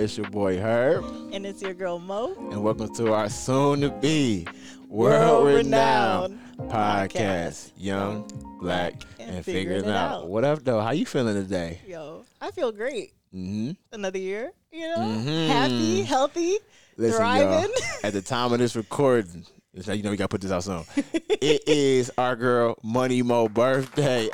What's good, y'all? It's your boy Herb, And it's your girl Mo. and welcome to our soon to be world renowned podcast, Young, Black, and, Figuring It out. What up, though? How you feeling today? Yo, I feel great. Mm-hmm. Another year, you know, Mhm. happy, healthy, Listen, y'all. thriving. At the time of this recording, it's like, you know we gotta put this out soon. it is our girl Money Mo birthday.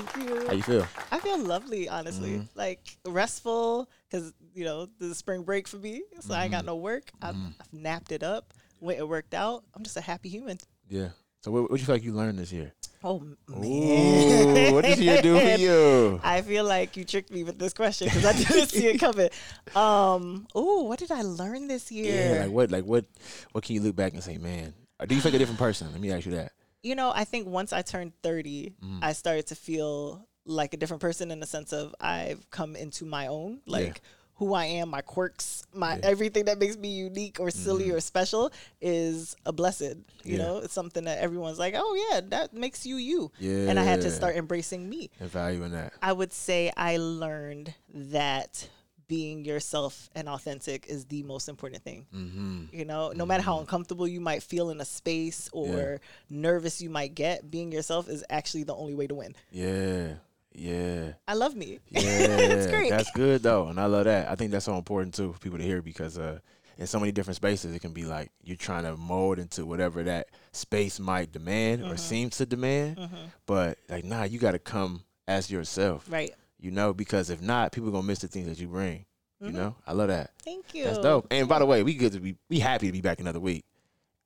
Thank you. How you. feel? I feel lovely, honestly. Mm-hmm. Like restful, because you know the spring break for me, so I ain't Mm-hmm. got no work. I've, I've napped it up, went and worked out. I'm just a happy human. Yeah. So what, what you feel like you learned this year? Oh man, Ooh, what did you do for you? I feel like you tricked me with this question because I didn't see it coming. Um, oh, what did I learn this year? Yeah, like what, like what, what can you look back and say, man? Or do you feel like a different person? Let me ask you that. You know, I think once I turned 30, Mm. I started to feel like a different person in the sense of I've come into my own, like who I am, my quirks, my Yeah. Everything that makes me unique or silly or special is a blessed. You Yeah. know, it's something that everyone's like, oh yeah, that makes you you. Yeah. And I had to start embracing me. And valuing that. I would say I learned that being yourself and authentic is the most important thing. Mm-hmm. You know, no matter how uncomfortable you might feel in a space or nervous you might get, being yourself is actually the only way to win. Yeah. Yeah. I love me. Yeah. it's great. That's good though. And I love that. I think that's so important too for people to hear because uh in so many different spaces it can be like you're trying to mold into whatever that space might demand Mm-hmm. or seems to demand. But like nah, you gotta come as yourself. right. You know, because if not, people gonna miss the things that you bring. You Mm-hmm. know? I love that. Thank you. That's dope. And by the way, we good to be we happy to be back another week.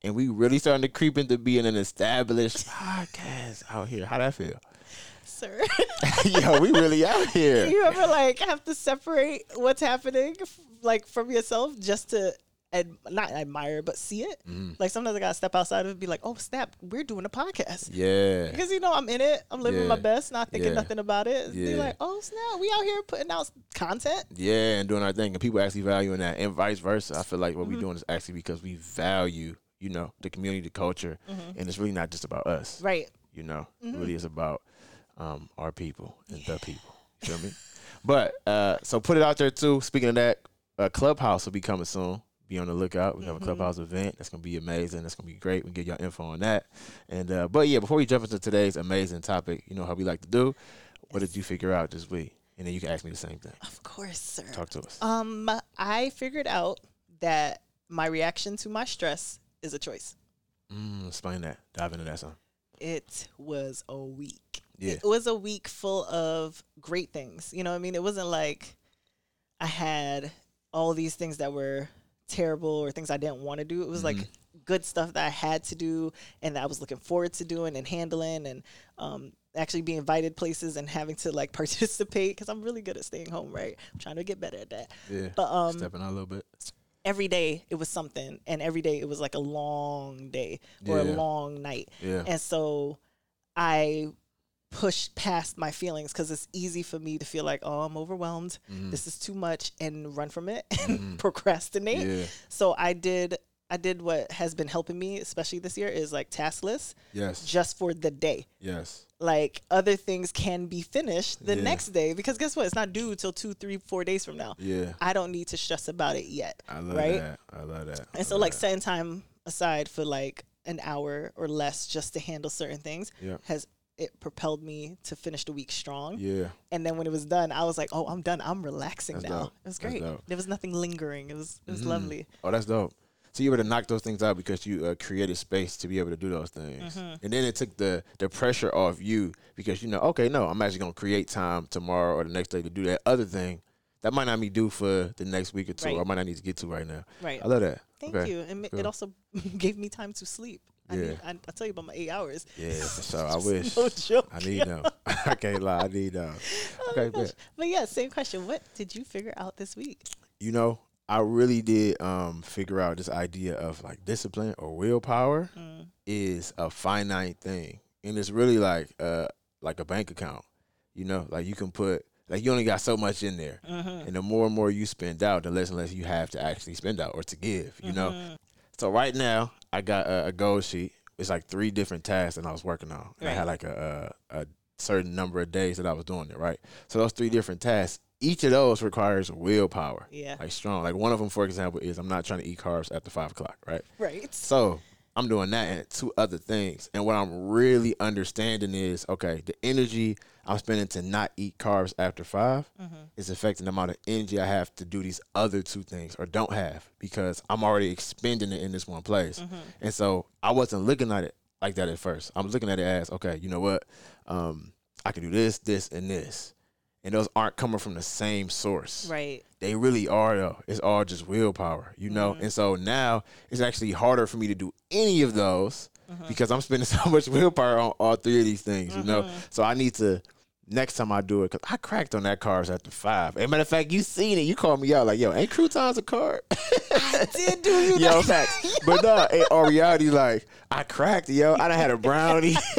And we really starting to creep into being an established podcast out here. How that feel? Sir. Yo, we really out here. you ever like have to separate what's happening like from yourself just to ad- not admire but see it? Mm-hmm. Like sometimes I gotta step outside of and be like, oh snap, we're doing a podcast. Yeah. Because you know I'm in it, I'm living my best, not thinking Yeah. nothing about it. Be like, oh snap, we out here putting out content. Yeah, and doing our thing. And people actually valuing that. And vice versa. I feel like what Mm-hmm. we're doing is actually because we value, you know, the community, the culture. And it's really not just about us. Mm-hmm. Right. You know, Mm-hmm. it really is about um, our people and the people. You feel me? But uh, so put it out there too. Speaking of that, uh, Clubhouse will be coming soon. Be on the lookout. We have Mm-hmm. a Clubhouse event. That's gonna be amazing. That's gonna be great. We get y'all info on that. And uh, but yeah, before we jump into today's amazing topic, you know how we like to do. What did you figure out this week? And then you can ask me the same thing. Of course, sir. Talk to us. Um, I figured out that my reaction to my stress is a choice. Mm, explain that. Dive into that some. It was a week. Yeah. It was a week full of great things. You know what I mean? It wasn't like I had all these things that were terrible or things I didn't want to do. It was like good stuff that I had to do and that I was looking forward to doing and handling and um, actually being invited places and having to like participate because I'm really good at staying home, right? I'm trying to get better at that. Yeah. But um, Stepping out a little bit. every day it was something and every day it was like a long day or a long night Yeah. and so i pushed past my feelings because it's easy for me to feel like oh i'm overwhelmed this is too much and run from it and procrastinate Mm-hmm. Yeah. so i did i did what has been helping me especially this year is like task lists Yes. just for the day Yes. like other things can be finished the Yeah. next day because guess what it's not due till two three four days from now Yeah. i don't need to stress about it yet I love right that. I love that. I and so like that. setting time aside for like an hour or less just to handle certain things Yeah. has it propelled me to finish the week strong. Yeah. And then when it was done, I was like, "Oh, I'm done. I'm relaxing That's now." dope. It was great. There was nothing lingering. It was it was Mhm. lovely. Oh, that's dope. So you were to knock those things out because you uh, created space to be able to do those things, Mm-hmm. and then it took the the pressure off you because you know, okay, no, I'm actually gonna create time tomorrow or the next day to do that other thing that might not be due for the next week or two, Right. or I might not need to get to right now. Right. I love that. Thank Okay. you. And cool. it also gave me time to sleep. I, Yeah. need, I, I tell you about my eight hours. Yeah, so. I wish. No joke. I need them. I can't lie. I need them. Oh Okay, gosh. But yeah, same question. What did you figure out this week? You know, I really did um figure out this idea of like discipline or willpower Mm. is a finite thing, and it's really like uh like a bank account. You know, like you can put like you only got so much in there, Mm-hmm. and the more and more you spend out, the less and less you have to actually spend out or to give. You know, Mm-hmm. So right now I got a, a goal sheet. It's like three different tasks that I was working on. And I had like a, a a certain number of days that I was doing it, right? So those three different tasks, each of those requires willpower. Yeah. Like strong. Like one of them, for example, is I'm not trying to eat carbs after five o'clock, right? Right. So I'm doing that and two other things. And what I'm really understanding is okay, the energy I'm spending to not eat carbs after 5 is affecting the amount of energy I have to do these other two things or don't have because I'm already expending it in this one place. And so I wasn't looking at it like that at first. I'm looking at it as okay, you know what? Um, I can do this, this, and this. And those aren't coming from the same source Right. They really are though. It's all just willpower, you know. Mm-hmm. And so now it's actually harder for me to do any of those mm-hmm. because I'm spending so much willpower on all three of these things, you know. Mm-hmm. So I need to next time I do it because I cracked on that carbs after five. As a matter of fact, you seen it. You called me out like, "Yo, ain't croutons a carb?" I did do you yo, that. facts. But no, in all reality, like I cracked, yo. I done had a brownie.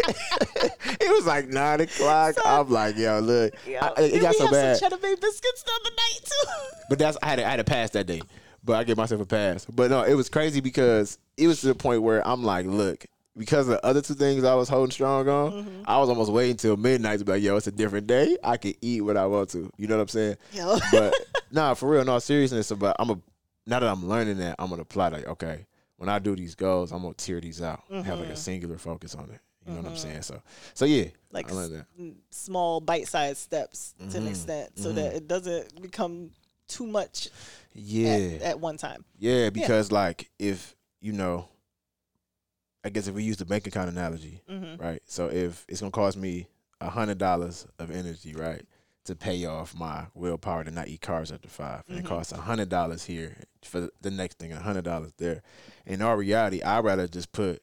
it was like nine o'clock. I'm like, yo, look, Yo, I- it got so have bad. some cheddar bay biscuits the other night too? But that's I had to, I had to pass that day. But I gave myself a pass. But no, it was crazy because it was to the point where I'm like, look, because the other two things I was holding strong on, Mm-hmm. I was almost waiting till midnight to be like, yo, it's a different day. I can eat what I want to. You know what I'm saying? Yo. But nah, for real, no seriousness. But I'm a now that I'm learning that, I'm gonna apply like, okay, when I do these goals, I'm gonna tear these out, and have like a singular focus on it. You know what I'm saying? So, so yeah, Mm-hmm. like I learned that. s- small bite-sized steps to Mm-hmm. an extent so that it doesn't become too much Yeah, at, at one time. Yeah, because like if you know, I guess if we use the bank account analogy, Mm-hmm. right? So if it's gonna cost me a hundred dollars of energy, right, to pay off my willpower to not eat carbs after 5 and it mm-hmm. costs a hundred dollars here for the next thing, a hundred dollars there. In our reality, I'd rather just put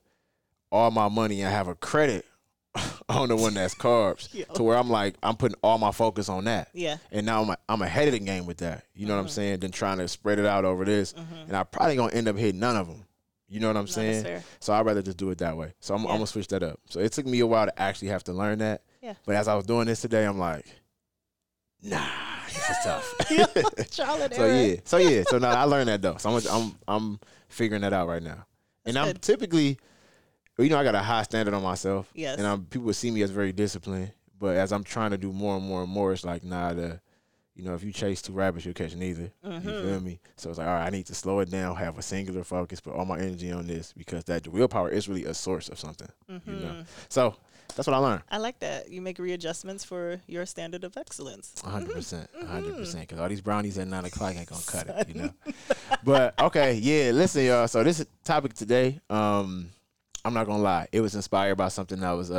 all my money and have a credit on the one that's carbs, to where I'm like I'm putting all my focus on that Yeah. and now I'm I'm ahead of the game with that. You know what I'm mm-hmm. saying? Than trying to spread it out over this, mm-hmm. and I probably gonna end up hitting none of them. You know what I'm that's saying? So I'd rather just do it that way. So I'm, Yeah. I'm gonna switch that up. So it took me a while to actually have to learn that. Yeah. But as I was doing this today, I'm like, nah, this is tough. So yeah, so yeah, so now I learned that though. So I'm I'm I'm figuring that out right now, and I'm good. typically, you know, I got a high standard on myself. Yes. And I'm, people see me as very disciplined, but as I'm trying to do more and more and more, it's like nah, the, you know, if you chase two rabbits, you'll catch neither. Mm-hmm. You feel me? So it's like, all right, I need to slow it down, have a singular focus, put all my energy on this because that willpower is really a source of something. You Mm-hmm. know. So that's what I learned. I like that. You make readjustments for your standard of excellence. Hundred percent, hundred Mm-hmm. percent. Because all these brownies at nine o'clock ain't gonna cut it, you know. but okay, yeah. Listen, y'all. So this topic today, um, I'm not gonna lie, it was inspired by something that was uh,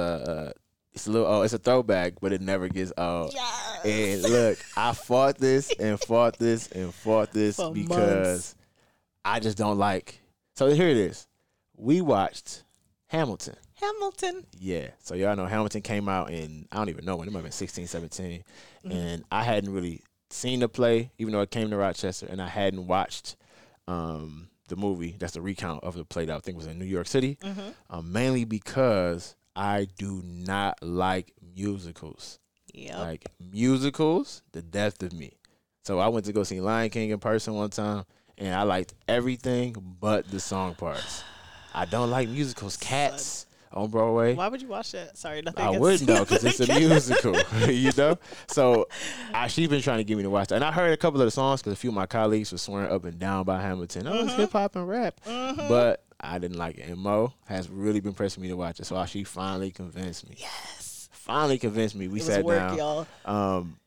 uh it's a little, oh, it's a throwback, but it never gets old. Yes. And look, I fought this and fought this and fought this For because months. I just don't like. So here it is. We watched Hamilton. Hamilton. Yeah. So y'all know Hamilton came out in I don't even know when it might have been 16, 17. Mm-hmm. And I hadn't really seen the play, even though it came to Rochester, and I hadn't watched um, the movie. That's the recount of the play that I think was in New York City. Mm-hmm. Um, mainly because I do not like musicals. Yeah. Like musicals, the death of me. So I went to go see Lion King in person one time, and I liked everything but the song parts. I don't like musicals. Cats on Broadway. Why would you watch that? Sorry, nothing. I wouldn't though, because it's a musical, you know. So, I, she's been trying to get me to watch that, and I heard a couple of the songs because a few of my colleagues were swearing up and down by Hamilton. Oh, Mm-hmm. it's hip hop and rap, but I didn't like it. And Mo has really been pressing me to watch it, so she finally convinced me. Yes. Finally convinced me. We It was sat work, down. y'all. Um,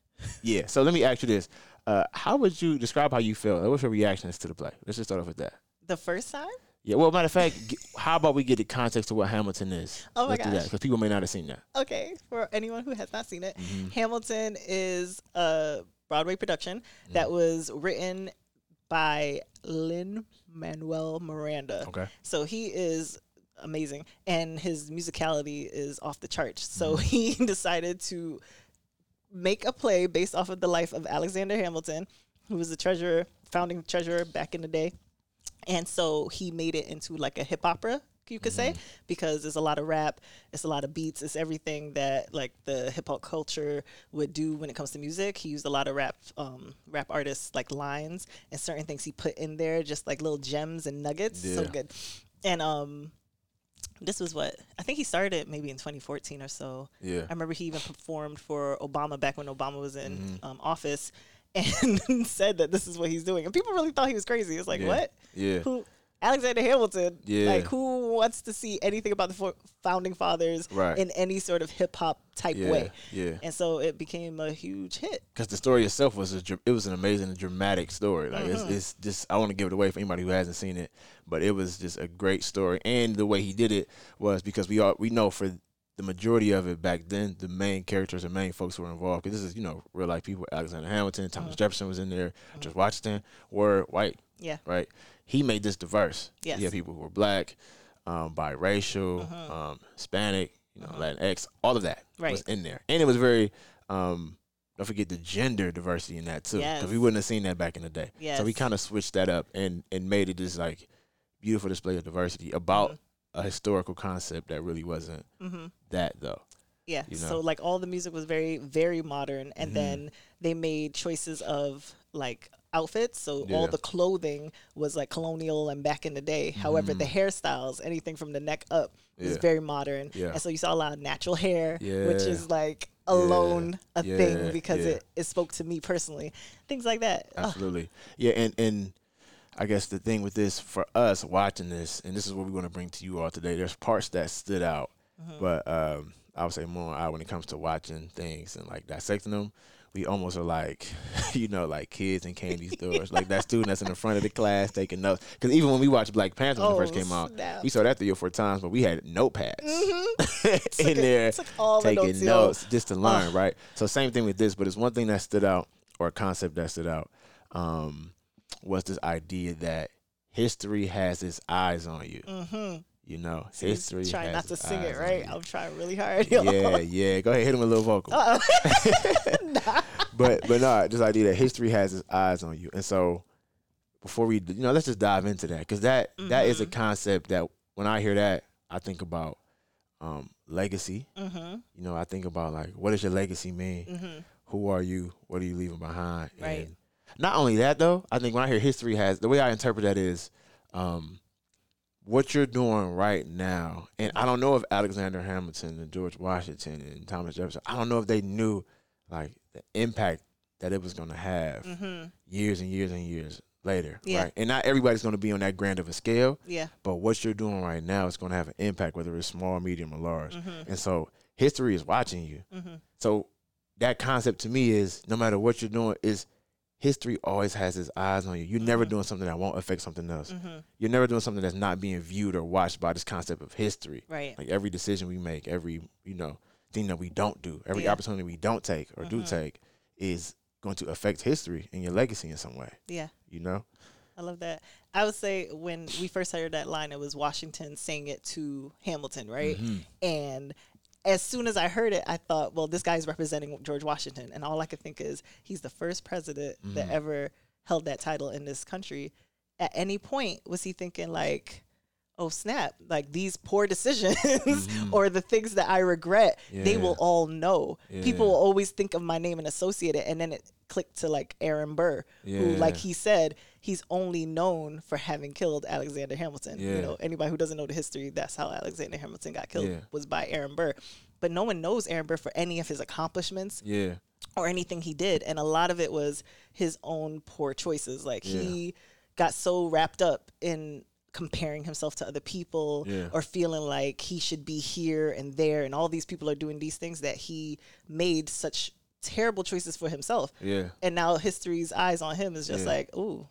yeah. So let me ask you this: uh, How would you describe how you felt? was your reactions to the play? Let's just start off with that. The first time? Yeah. Well, matter of fact, how about we get the context to what Hamilton is? Oh my Let's that gosh. because people may not have seen that. Okay, for anyone who has not seen it, Mm-hmm. Hamilton is a Broadway production that Mm-hmm. was written by Lin Manuel Miranda. Okay. So he is amazing and his musicality is off the charts. So Mm-hmm. he decided to make a play based off of the life of Alexander Hamilton, who was the treasurer, founding treasurer back in the day. And so he made it into like a hip opera, you could say, because there's a lot of rap, it's a lot of beats, it's everything that like the hip hop culture would do when it comes to music. He used a lot of rap um, rap artists like lines and certain things he put in there, just like little gems and nuggets. So good. And um This was what I think he started maybe in 2014 or so. Yeah. I remember he even performed for Obama back when Obama was in Mm-hmm. um, office, and said that this is what he's doing, and people really thought he was crazy. It's like Yeah. what? Yeah. Who? Alexander Hamilton. Yeah. Like who wants to see anything about the fo- founding fathers Right. in any sort of hip hop type Yeah, way? yeah. And so it became a huge hit. because the story itself was a, it was an amazing dramatic story. Like Mm-hmm. it's, it's just I want to give it away for anybody who hasn't seen it, but it was just a great story. And the way he did it was because we all we know for the majority of it back then, the main characters and main folks who were involved. Because this is you know real life people. Alexander Hamilton, Thomas Mm-hmm. Jefferson was in there, George Washington were white. Yeah. Right. He made this diverse. Yes. He had people who were black, um, biracial, Mm-hmm. um, Hispanic, you know, Latinx, all of that was in there, and it was very. Um, don't forget the gender diversity in that too, because we wouldn't have seen that back in the day. So we kind of switched that up and and made it this like beautiful display of diversity about a historical concept that really wasn't Mm-hmm. that though. Yeah. you know? So like all the music was very, very modern, and Mhm. then they made choices of like outfits. So Yeah. all the clothing was like colonial and back in the day. However, the Mhm. hairstyles, anything from the neck up, was very modern. Yeah. And so you saw a lot of natural hair, which is like Yeah. alone a Yeah. thing because Yeah. it, it spoke to me personally. Things like that. Absolutely. Yeah, and and I guess the thing with this for us watching this, and this is what we want to bring to you all today. There's parts that stood out, Mm-hmm. but um, I would say more I when it comes to watching things and like dissecting them. We almost are like, you know, like kids in candy stores, like that student that's in the front of the class taking notes. Because even when we watched Black Panther when it first Oh, came out, snap. we saw that three or four times, but we had notepads Took in there took all the taking notes, notes, just to learn, right? So same thing with this, but it's one thing that stood out or a concept that stood out um, was this idea that history has its eyes on you. Mm-hmm. You know, He's history. trying not to sing it right. I'm trying really hard. yo. Yeah, yeah. Go ahead, hit him with a little vocal. Uh-oh. But but no, this idea that history has its eyes on you, and so before we, you know, let's just dive into that because that that is a concept that when I hear that, I think about um, legacy. mm-hmm. You know, I think about like, what does your legacy mean? Mm-hmm. Who are you? What are you leaving behind? Right. And not only that though, I think when I hear history has the way I interpret that is, um, what you're doing right now. And I don't know if Alexander Hamilton and George Washington and Thomas Jefferson, I don't know if they knew like the impact that it was going to have Mm-hmm. years and years and years later. Yeah. Right. And not everybody's going to be on that grand of a scale, Yeah. but what you're doing right now is going to have an impact, whether it's small, medium, or large. Mm-hmm. And so history is watching you. Mm-hmm. So that concept to me is no matter what you're doing, is history always has its eyes on you. You're never Mhm. doing something that won't affect something else. Mm-hmm. You're never doing something that's not being viewed or watched by this concept of history. Right. Like every decision we make, every you know thing that we don't do, every Yeah. opportunity we don't take or do Mhm. take is going to affect history and your legacy in some way. Yeah. You know? I love that. I would say when we first heard that line, it was Washington saying it to Hamilton, right? Mhm. And as soon as I heard it, I thought, well, this guy's representing George Washington. And all I could think is he's the first president that Mhm. ever held that title in this country. At any point, was he thinking, like, oh, snap, like these poor decisions Mhm. or the things that I regret, they will all know. People will always think of my name and associate it. And then it clicked to like Aaron Burr, who, like he said, he's only known for having killed Alexander Hamilton. Yeah. You know, anybody who doesn't know the history, that's how Alexander Hamilton got killed Yeah. was by Aaron Burr. But no one knows Aaron Burr for any of his accomplishments Yeah. or anything he did. And a lot of it was his own poor choices. Like Yeah. he got so wrapped up in comparing himself to other people Yeah. or feeling like he should be here and there and all these people are doing these things that he made such terrible choices for himself. Yeah. And now history's eyes on him is just Yeah. like, ooh,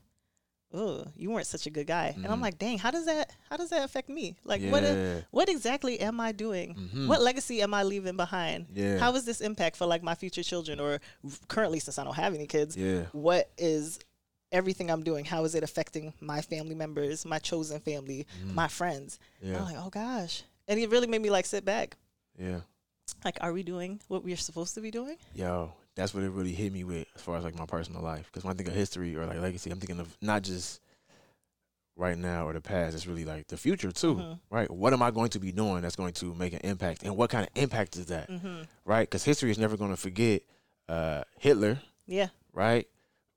ooh, you weren't such a good guy. And I'm Mhm. like, dang, how does that how does that affect me? Like what Yeah. what exactly am I doing? Mhm. What legacy am I leaving behind? Yeah. How is this impact for like my future children or currently since I don't have any kids? Yeah. What is everything I'm doing? How is it affecting my family members, my chosen family, my friends? And I'm Mm. Like, oh gosh. And it really made me like sit back. Yeah. Like, are we doing what we're supposed to be doing? Yo, that's what it really hit me with as far as like my personal life. Because when I think of history or like legacy, I'm thinking of not just right now or the past. It's really like the future too, Mhm. right? What am I going to be doing that's going to make an impact, and what kind of impact is that, Mm-hmm. right? Because history is never going to forget uh, Hitler, Yeah. right?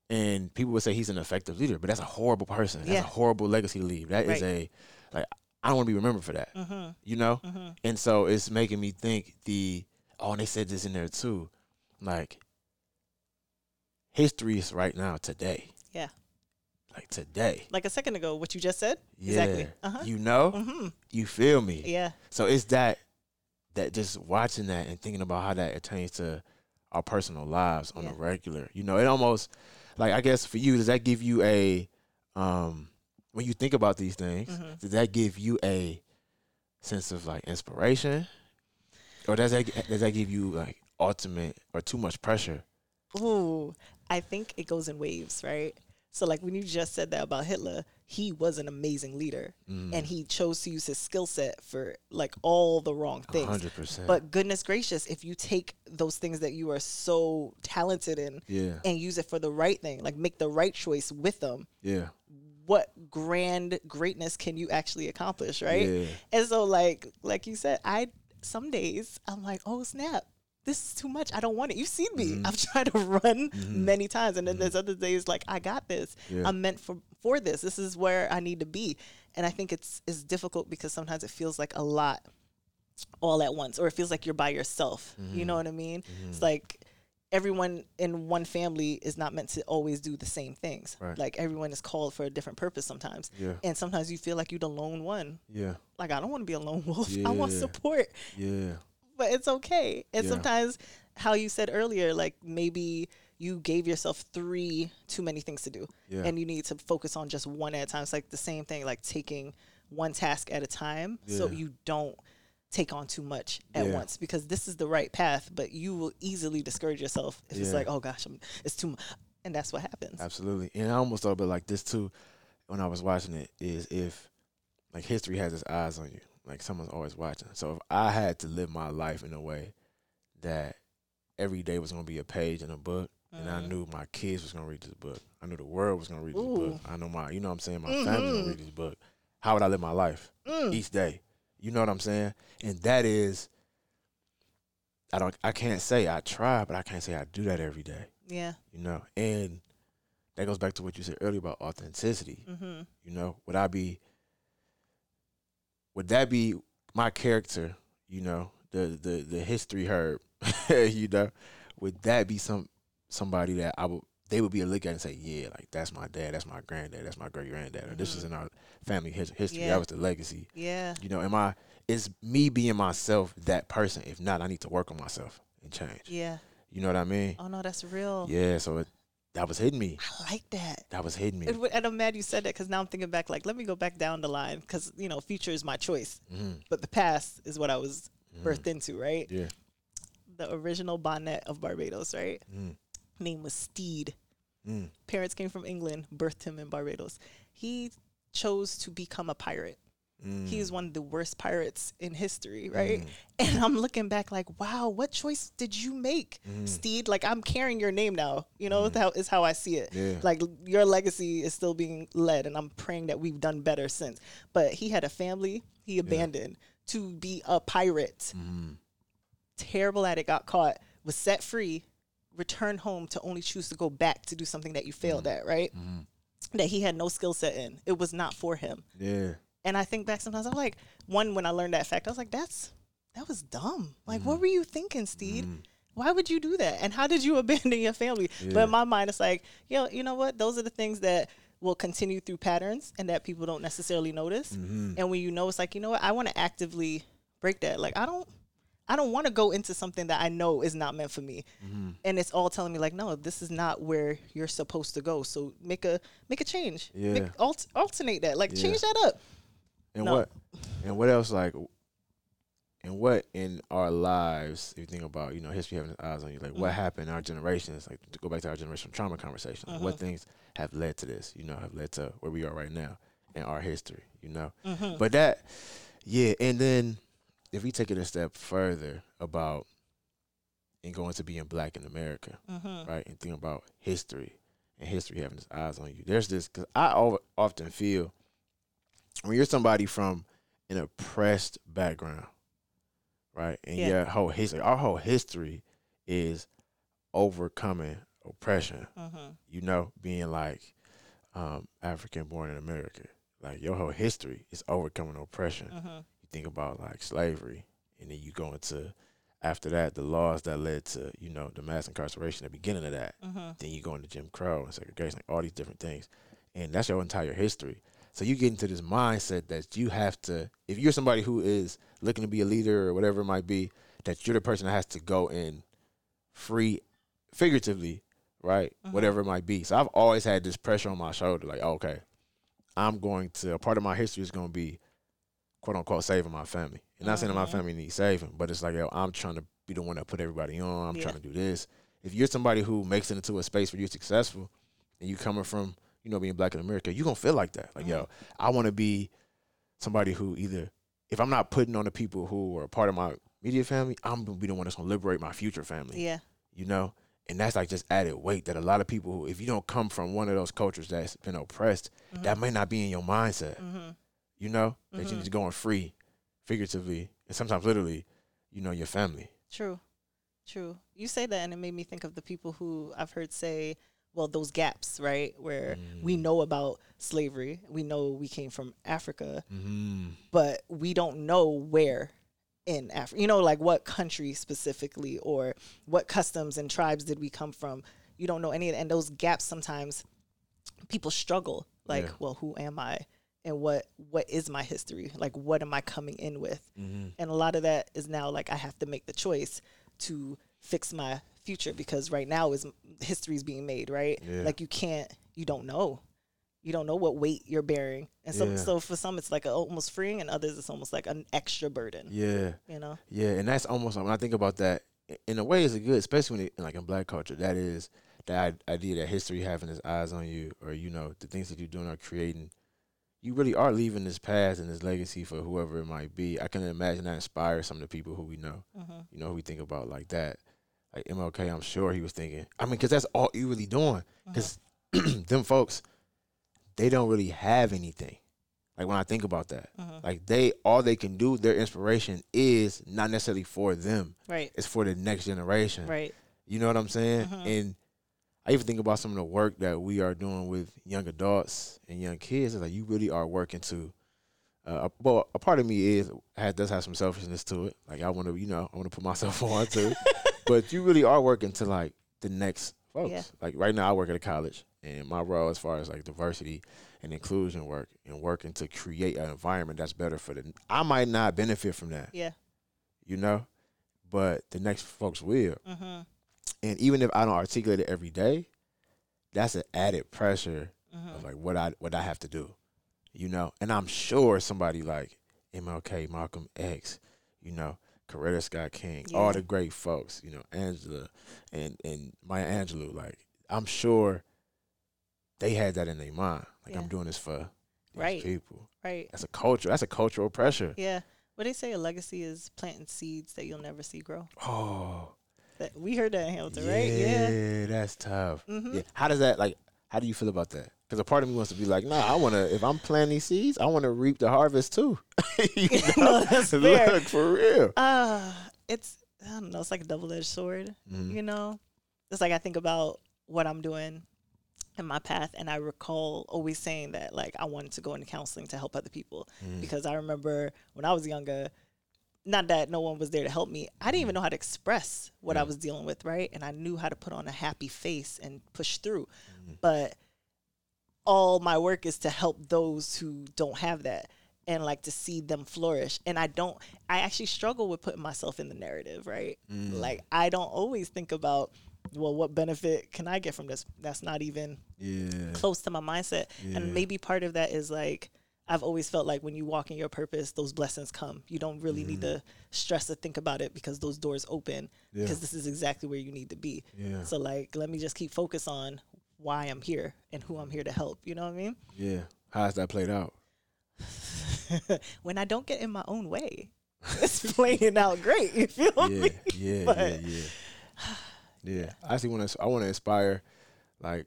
And people would say he's an effective leader, but that's a horrible person. That's Yeah. a horrible legacy to leave. That is Right. a like I don't want to be remembered for that. Mm-hmm. You know, Mm-hmm. and so it's making me think the oh, and they said this in there too, like history is right now today. Yeah. Like today. Like a second ago, what you just said. Yeah. Exactly. Uh-huh. You know, Mm-hmm. you feel me. Yeah. So it's that that just watching that and thinking about how that attains to our personal lives on Yeah. a regular. You know, it almost like I guess for you, does that give you a um when you think about these things, Mhm. does that give you a sense of like inspiration? Or does that does that give you like ultimate or too much pressure? Ooh, I think it goes in waves, right? So, like when you just said that about Hitler, he was an amazing leader, Mm. and he chose to use his skill set for like all the wrong things. hundred percent. But goodness gracious, if you take those things that you are so talented in yeah, and use it for the right thing, like make the right choice with them, yeah, what grand greatness can you actually accomplish, right? Yeah. And so like like you said, I some days I'm like, oh snap. This is too much. I don't want it. You've seen me. Mm-hmm. I've tried to run many times, and then there's other days like I got this. Yeah. I'm meant for for this. This is where I need to be. And I think it's it's difficult because sometimes it feels like a lot all at once, or it feels like you're by yourself. Mm-hmm. You know what I mean? It's like everyone in one family is not meant to always do the same things. Right. Like everyone is called for a different purpose sometimes. Yeah. And sometimes you feel like you're the lone one. yeah, Like I don't want to be a lone wolf. I want support. yeah, But it's okay. And Yeah. sometimes how you said earlier, like maybe you gave yourself three too many things to do. Yeah. And you need to focus on just one at a time. It's like the same thing, like taking one task at a time so you don't take on too much at Yeah. once because this is the right path, but you will easily discourage yourself if it's like, oh gosh, I'm, it's too much. And that's what happens. Absolutely. And I almost thought about like this too when I was watching it is if like history has its eyes on you. Like someone's always watching. So if I had to live my life in a way that every day was gonna be a page in a book and I Mhm. knew my kids was gonna read this book. I knew the world was gonna read this book. I know my you know what I'm saying, my family's Mhm. gonna read this book. How would I live my life Mm. each day? You know what I'm saying? And that is I don't I can't say I try, but I can't say I do that every day Yeah. you know and that goes back to what you said earlier about authenticity Mm-hmm. you know would i be would that be my character you know the the the history herb you know would that be some somebody that i would they would be a look at and say yeah like that's my dad that's my granddad that's my great granddad or this is mm-hmm. in our family his- history Yeah. that was the legacy Yeah. you know am i is me being myself that person if not i need to work on myself and change Yeah. you know what i mean Oh no, that's real. yeah so it, that was hitting me I like that. that was hitting me And, and I'm mad you said that because now I'm thinking back, like, let me go back down the line because, you know, future is my choice, Mhm. but the past is what I was birthed into, right? Yeah. The original bonnet of Barbados, right? Mm. Name was Stede. Mm. Parents came from England, birthed him in Barbados. He chose to become a pirate. Mm. He is one of the worst pirates in history, right? And I'm looking back like, wow, what choice did you make, Mm. Stede? Like I'm carrying your name now. You know, that is how I see it. Yeah. Like your legacy is still being led, and I'm praying that we've done better since. But he had a family he abandoned to be a pirate. Mm. Terrible at it, got caught, was set free, returned home to only choose to go back to do something that you failed at, right? That he had no skill set in. It was not for him. Yeah. And I think back sometimes, I'm like, one, when I learned that fact, I was like, that's, that was dumb. Like, what were you thinking, Stede? Why would you do that? And how did you abandon your family? But in my mind, it's like, yo, you know what? Those are the things that will continue through patterns and that people don't necessarily notice. Mm-hmm. And when you know, it's like, you know what? I want to actively break that. Like, I don't, I don't want to go into something that I know is not meant for me. Mm-hmm. And it's all telling me like, no, this is not where you're supposed to go. So make a make a change. Make, Yeah. alt- alternate that. Like Yeah. change that up. And No. what? And what else? Like, and what in our lives? If you think about, you know, history having its eyes on you, like what Mm. happened in our generations? Like to go back to our generational trauma conversation. Mm-hmm. what things have led to this? You know, have led to where we are right now in our history. You know, Mm-hmm. but that, yeah. And then if we take it a step further about and going to being black in America, Mm-hmm. right? And think about history and history having its eyes on you. There's this because I often feel when you're somebody from an oppressed background, right? And Yeah. your whole history, our whole history is overcoming oppression. Mm-hmm. You know, being like um, African born in America. like your whole history is overcoming oppression. Mm-hmm. You think about like slavery, and then you go into after that the laws that led to you know the mass incarceration, the beginning of that. Mm-hmm. Then you go into Jim Crow and segregation, like all these different things, and that's your entire history. So you get into this mindset that you have to, if you're somebody who is looking to be a leader or whatever it might be, that you're the person that has to go and free, figuratively, right, Mhm. whatever it might be. So I've always had this pressure on my shoulder, like, okay, I'm going to. A part of my history is going to be, quote unquote, saving my family. And not saying that my Mhm. family needs saving, but it's like, yo, I'm trying to be the one that put everybody on. I'm Yeah. trying to do this. If you're somebody who makes it into a space where you're successful, and you're coming from, you know, being black in America, you're gonna feel like that. Like, yo, mm-hmm. I want to be somebody who either, if I'm not putting on the people who are part of my media family, I'm gonna be the one that's gonna liberate my future family. Yeah. You know, and that's like just added weight that a lot of people, who, if you don't come from one of those cultures that's been oppressed, mm-hmm. that may not be in your mindset. Mm-hmm. You know, that you're mm-hmm. just going free, figuratively, and sometimes literally. You know, your family. True. True. You say that, and it made me think of the people who I've heard say, well, those gaps, right? Where we Mm. know about slavery, we know we came from Africa, Mm-hmm. but we don't know where in Africa, you know, like what country specifically or what customs and tribes did we come from. You don't know any of that. And those gaps sometimes people struggle like, Yeah. well, who am I? And what what is my history? Like what am I coming in with? Mm-hmm. And a lot of that is now like I have to make the choice to fix my future because right now is history is being made, right? Yeah. Like you can't, you don't know, you don't know what weight you're bearing, and so Yeah. so for some it's like a, almost freeing, and others it's almost like an extra burden. Yeah. You know? Yeah, and that's almost when I think about that. In a way, it's a good, especially when it, like in black culture. That is that idea that history having its eyes on you, or you know, the things that you're doing are creating. You really are leaving this past and this legacy for whoever it might be. I can imagine that inspires some of the people who we know. hmm You know, who we think about like that. Like MLK, I'm sure he was thinking. I mean, because that's all you really doing. Because them folks, they don't really have anything. Like when I think about that, hmm like they all they can do, their inspiration is not necessarily for them. Right, It's for the next generation. right, You know what I'm saying? Mhm. And I even think about some of the work that we are doing with young adults and young kids. It's like you really are working to. Uh, well, a part of me is has, does have some selfishness to it. Like I want to, you know, I want to put myself on too. But you really are working to like the next folks. Yeah. Like right now, I work at a college, and my role as far as like diversity and inclusion work and working to create an environment that's better for the. I might not benefit from that, yeah, you know, but the next folks will. hmm And even if I don't articulate it every day, that's an added pressure hmm of like what I what I have to do, you know. And I'm sure somebody like MLK, Malcolm X, you know, Coretta Scott King, Yeah. all the great folks, you know, Angela and and Maya Angelou, like I'm sure they had that in their mind. Like Yeah. I'm doing this for these Right. people. right, That's a culture. That's a cultural pressure. yeah. What they say, a legacy is planting seeds that you'll never see grow. Oh, That we heard that in Hamilton, yeah, right? Yeah. that's tough. hmm Yeah. How does that like? How do you feel about that? Because a part of me wants to be like, nah, I want to. If I'm planting these seeds, I want to reap the harvest too. You No, that's fair. Look for real. Uh it's I don't know, it's like a double edged sword. Mhm. you know it's like i think about what i'm doing in my path and i recall always saying that like i wanted to go into counseling to help other people Mm. because i remember when i was younger not that no one was there to help me i didn't even know how to express what i was dealing with right and i knew how to put on a happy face and push through Mhm. but all my work is to help those who don't have that and like to see them flourish and i don't i actually struggle with putting myself in the narrative right Mm. like I don't always think about, well, what benefit can I get from this? That's not even yeah, close to my mindset. Yeah. And maybe part of that is like I've always felt like when you walk in your purpose, those blessings come. You don't really need to stress or think about it because those doors open. Yeah. because this is exactly where you need to be. yeah, So like let me just keep focus on why I'm here and who I'm here to help. You know what I mean? yeah. How's that played out? when I don't get in my own way, it's playing out great. You feel Yeah, me? yeah, yeah, But- yeah. Yeah, I actually want to. I want to inspire. Like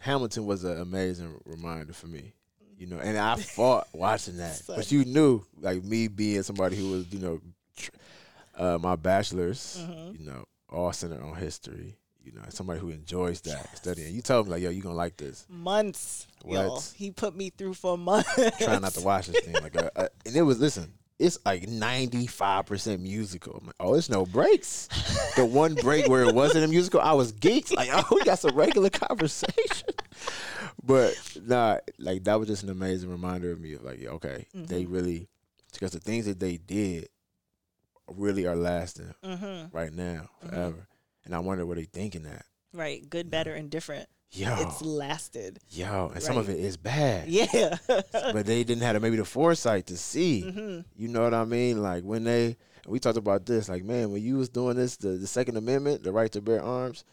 Hamilton was an amazing reminder for me. You know, and I fought watching that, but you knew, like me being somebody who was, you know, tr- uh, my bachelor's, Mhm. you know, all centered on history. You know, somebody who enjoys that studying. You told me like, yo, you gonna like this. Months. Yo, What? he put me through for months. Trying not to watch this thing. Like, uh, uh, and it was listen. It's like ninety five percent musical. Like, oh, it's no breaks. the one break where it wasn't a musical, I was geeked. Like, oh, we got some regular conversation. But nah, like that was just an amazing reminder of me of like, yeah, okay, they really because the things that they did really are lasting mm-hmm. right now forever. And I wonder what they thinking that. Right. Good, better, and different. Yo, It's lasted. yo, and some of it is bad. Yeah. but they didn't have maybe the foresight to see. Mm-hmm. You know what I mean? Like when they we talked about this, like man, when you was doing this, the, the Second Amendment, the right to bear arms,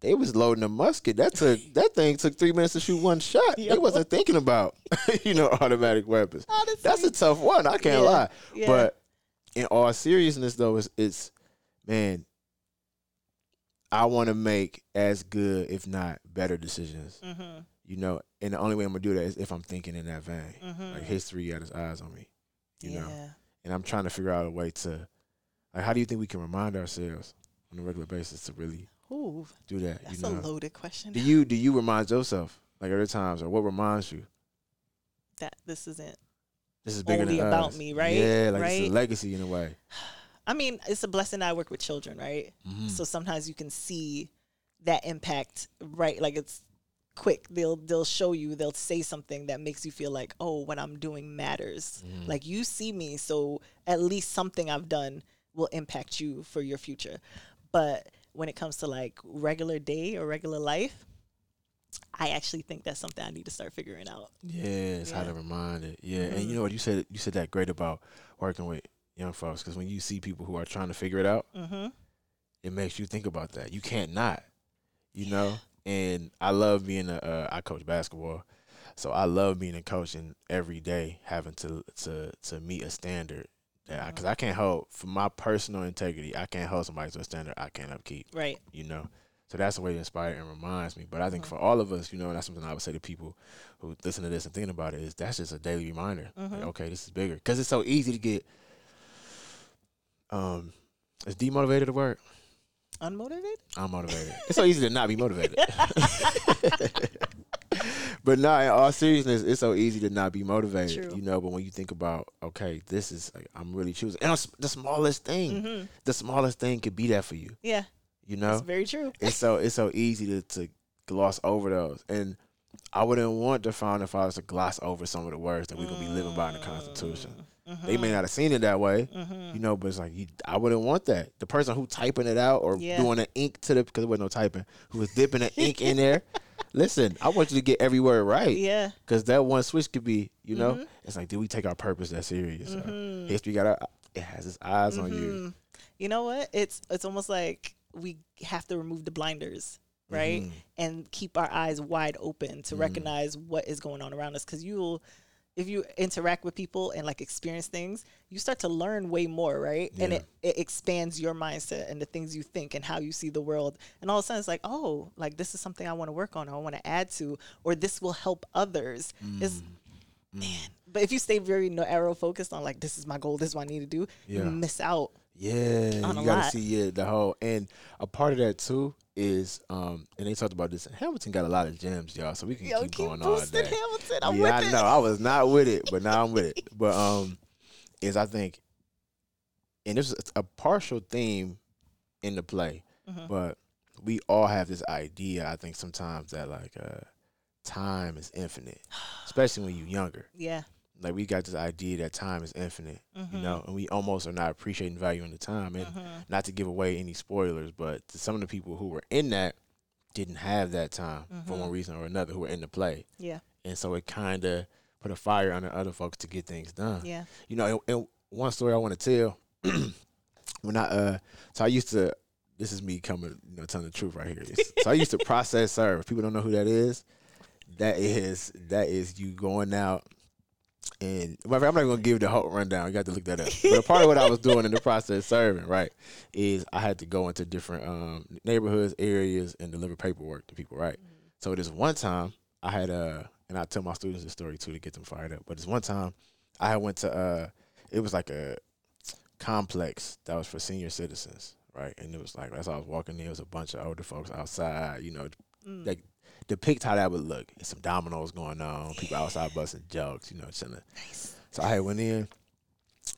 they was loading a musket. That took that thing took three minutes to shoot one shot. They wasn't thinking about you know automatic weapons. Honestly. That's a tough one. I can't Yeah. lie. Yeah. But in all seriousness, though, it's, it's man. I want to make as good, if not better, decisions. mm-hmm. You know, and the only way I'm gonna do that is if I'm thinking in that vein. Mm-hmm. Like history got its eyes on me, you yeah. know. And I'm trying to figure out a way to, like, how do you think we can remind ourselves on a regular basis to really Ooh, do that? that's you a loaded question. do you do you remind yourself like other times, or what reminds you that this isn't. this is bigger Only than about us? me, right? Yeah, like it's a legacy in a way. I mean, it's a blessing that I work with children, right? Mhm. So sometimes you can see that impact, right? Like it's quick. They'll they'll show you. They'll say something that makes you feel like, oh, what I'm doing matters. Mhm. Like you see me, so at least something I've done will impact you for your future. But when it comes to like regular day or regular life, I actually think that's something I need to start figuring out. Yeah, it's how to remind it. Yeah, and Mhm. you know what you said. You said that great about working with young folks because when you see people who are trying to figure it out, Mm-hmm. it makes you think about that. You can't not, you know. And I love being a. Uh, I coach basketball, so I love being a coach and every day having to to to meet a standard that because I, can't hold for my personal integrity. I can't hold somebody to a standard I can't upkeep. Right. You know. So that's the way to inspire and reminds me. But I think Mhm. for all of us, you know, that's something I would say to people who listen to this and thinking about it is that's just a daily reminder. Like, Mhm. okay, this is bigger because it's so easy to get. Um, is demotivated a word? Unmotivated? I'm motivated. it's so easy to not be motivated. but no, in all seriousness, it's so easy to not be motivated. True. You know, but when you think about, okay, this is like I'm really choosing, and the smallest thing, Mm-hmm. the smallest thing could be that for you. Yeah, You that's know, very true. it's so it's so easy to, to gloss over those, and I wouldn't want the founding fathers to gloss over some of the words that we're gonna be living by in the Constitution. Mm-hmm. They may not have seen it that way, Mm-hmm. you know, but it's like you, I wouldn't want that. The person who typing it out or Yeah. doing the ink to the because there was no typing, who was dipping the ink in there. Listen, I want you to get every word right Yeah. because that one switch could be, you know, Mhm. it's like, did we take our purpose that serious? Uh, Mhm. history got our, it has its eyes on you. Mhm. You know what? It's it's almost like we have to remove the blinders, right? Mhm. And keep our eyes wide open to Mhm. recognize what is going on around us. Because you'll, if you interact with people and like experience things, you start to learn way more, right? And it, it expands your mindset and the things you think and how you see the world. And all of a sudden, it's like, oh, like this is something I want to work on, or I want to add to, or this will help others. Is Mm. man. But if you stay very no arrow focused on like this is my goal, this is what I need to do, Yeah. you miss out. Yeah, you gotta lot. see yeah the whole and a part of that too is um and they talked about this. Hamilton got a lot of gems, y'all, so we can Yo, keep, keep going boosting day. Hamilton. I'm yeah, I it. know. I was not with it, but now I'm with it. But um, is I think, and this is a partial theme in the play, Mhm. but we all have this idea. I think sometimes that like uh, time is infinite, especially when you're younger. Yeah. Like we got this idea that time is infinite, you Mhm. know, and we almost are not appreciating value in the time. And Mhm. not to give away any spoilers, but to some of the people who were in that didn't have that time for Mhm. one reason or another who were in the play Yeah. and so it kind of put a fire under other folks to get things done. Yeah. You know, and, and one story I want to tell when I uh, so I used to. This is me coming, you know, telling the truth right here. So I used to process serve. If people don't know who that is, that is that is you going out and I'm not gonna give the whole rundown. You got to look that up. But a part of what I was doing in the process serving, right, is I had to go into different um, neighborhoods, areas, and deliver paperwork to people, right. So this one time I had uh and I tell my students this story too to get them fired up. But this one time I went to uh it was like a complex that was for senior citizens, right? And it was like as I was walking there, it was a bunch of older folks outside, you know, Mm. like depict how that would look. And some dominoes going on, people outside busting jokes, you know, chilling. Nice. So I had went in,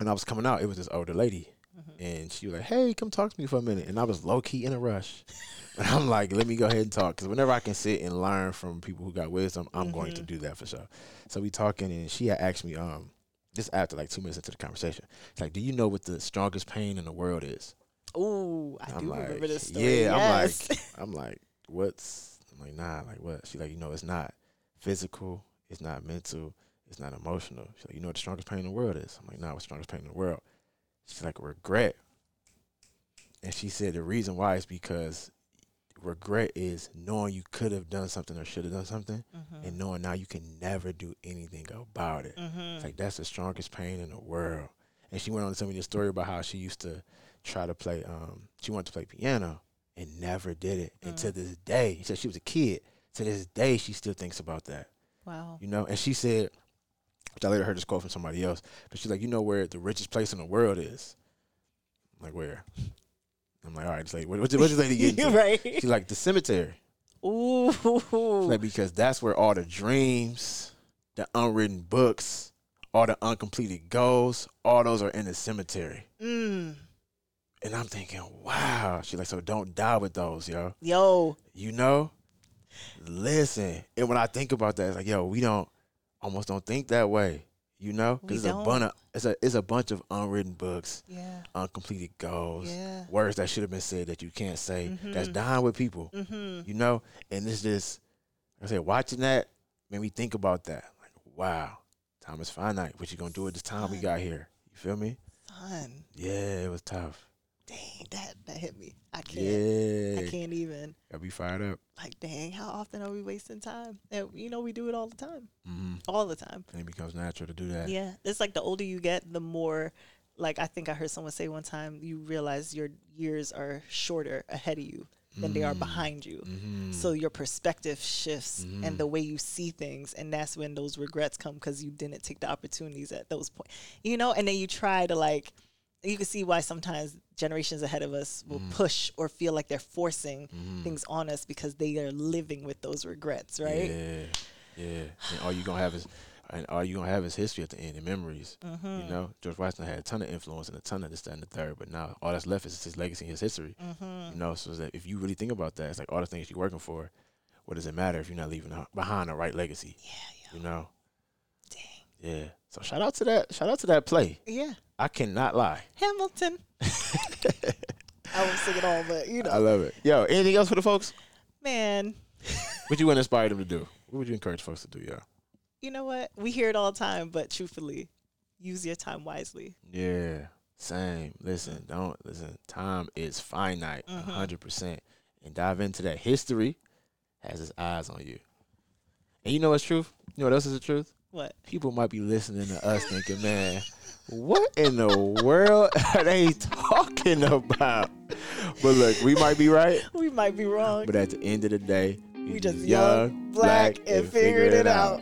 and I was coming out. It was this older lady, Mhm. and she was like, "Hey, come talk to me for a minute." And I was low key in a rush, and I'm like, "Let me go ahead and talk," because whenever I can sit and learn from people who got wisdom, I'm going to Mhm. do that for sure. So we talking, and she had asked me, um, just after like two minutes into the conversation, it's like, "Do you know what the strongest pain in the world is?" Ooh, I I'm do like, remember this story. yeah, yes. I'm like, I'm like, what's? I'm like, nah, like what? She like, you know, it's not physical, it's not mental, it's not emotional. She's like, you know what the strongest pain in the world is? I'm like, nah, what's the strongest pain in the world? She's like, regret. And she said the reason why is because regret is knowing you could have done something or should have done something, Mhm. and knowing now you can never do anything about it. Mhm. It's like that's the strongest pain in the world. And she went on to tell me the story about how she used to try to play. Um, she wanted to play piano and never did it. And to this day, she said she was a kid. To this day, she still thinks about that. wow. You know. And she said, which I later heard this quote from somebody else, but she's like, you know where the richest place in the world is? I'm like where? I'm like, all right, just like what, what's this lady getting? to? right. She's like the cemetery. Ooh. Like because that's where all the dreams, the unwritten books, all the uncompleted goals, all those are in the cemetery. Mm. And I'm thinking, wow. She's like, so don't die with those, yo. Yo. You know? Listen. And when I think about that, it's like, yo, we don't almost don't think that way. You know? Because it's a bunch of it's a it's a bunch of unwritten books, Yeah. uncompleted goals, Yeah. words that should have been said that you can't say, that's Mhm. dying with people. Mm-hmm. you know. And it's just, I said, watching that made me think about that. Like, wow, time is finite. What you gonna do with this time we got here? You feel me? Fun. Yeah, it was tough. Dang, that that hit me. I can't. Yeah, I can't even. gotta be fired up. Like, dang, how often are we wasting time? And you know, we do it all the time. Mm-hmm. All the time. And it becomes natural to do that. Yeah. It's like the older you get, the more like I think I heard someone say one time, you realize your years are shorter ahead of you than they are behind you. Mm-hmm. So your perspective shifts Mhm. and the way you see things, and that's when those regrets come because you didn't take the opportunities at those points, you know. And then you try to like, you can see why sometimes generations ahead of us will push or feel like they're forcing things on us because they are living with those regrets, right? Yeah, yeah. And all you gonna have is, and all you gonna have is history at the end and memories. Mm-hmm. You know, George Washington had a ton of influence and a ton of this, that, and the third. But now all that's left is his legacy and his history. Mm-hmm. You know, so that if you really think about that, it's like all the things you're working for. What does it matter if you're not leaving behind the right legacy? Yeah, You know. Dang. Yeah. So shout out to that. Shout out to that play. Yeah. I cannot lie. Hamilton. I won't sing it all, but you know, I love it. Yo, anything else for the folks? man, What you want to inspire them to do? What would you encourage folks to do? Yeah. you know what? We hear it all the time, but truthfully, use your time wisely. Yeah. Same. Listen, don't listen. Time is finite, Mhm. hundred percent, and dive into that. History has its eyes on you. And you know what's truth? You know what else is the truth? What? People might be listening to us thinking, man, what in the world are they talking about? But look, we might be right. We might be wrong. But at the end of the day, we just young, black, and figured it out.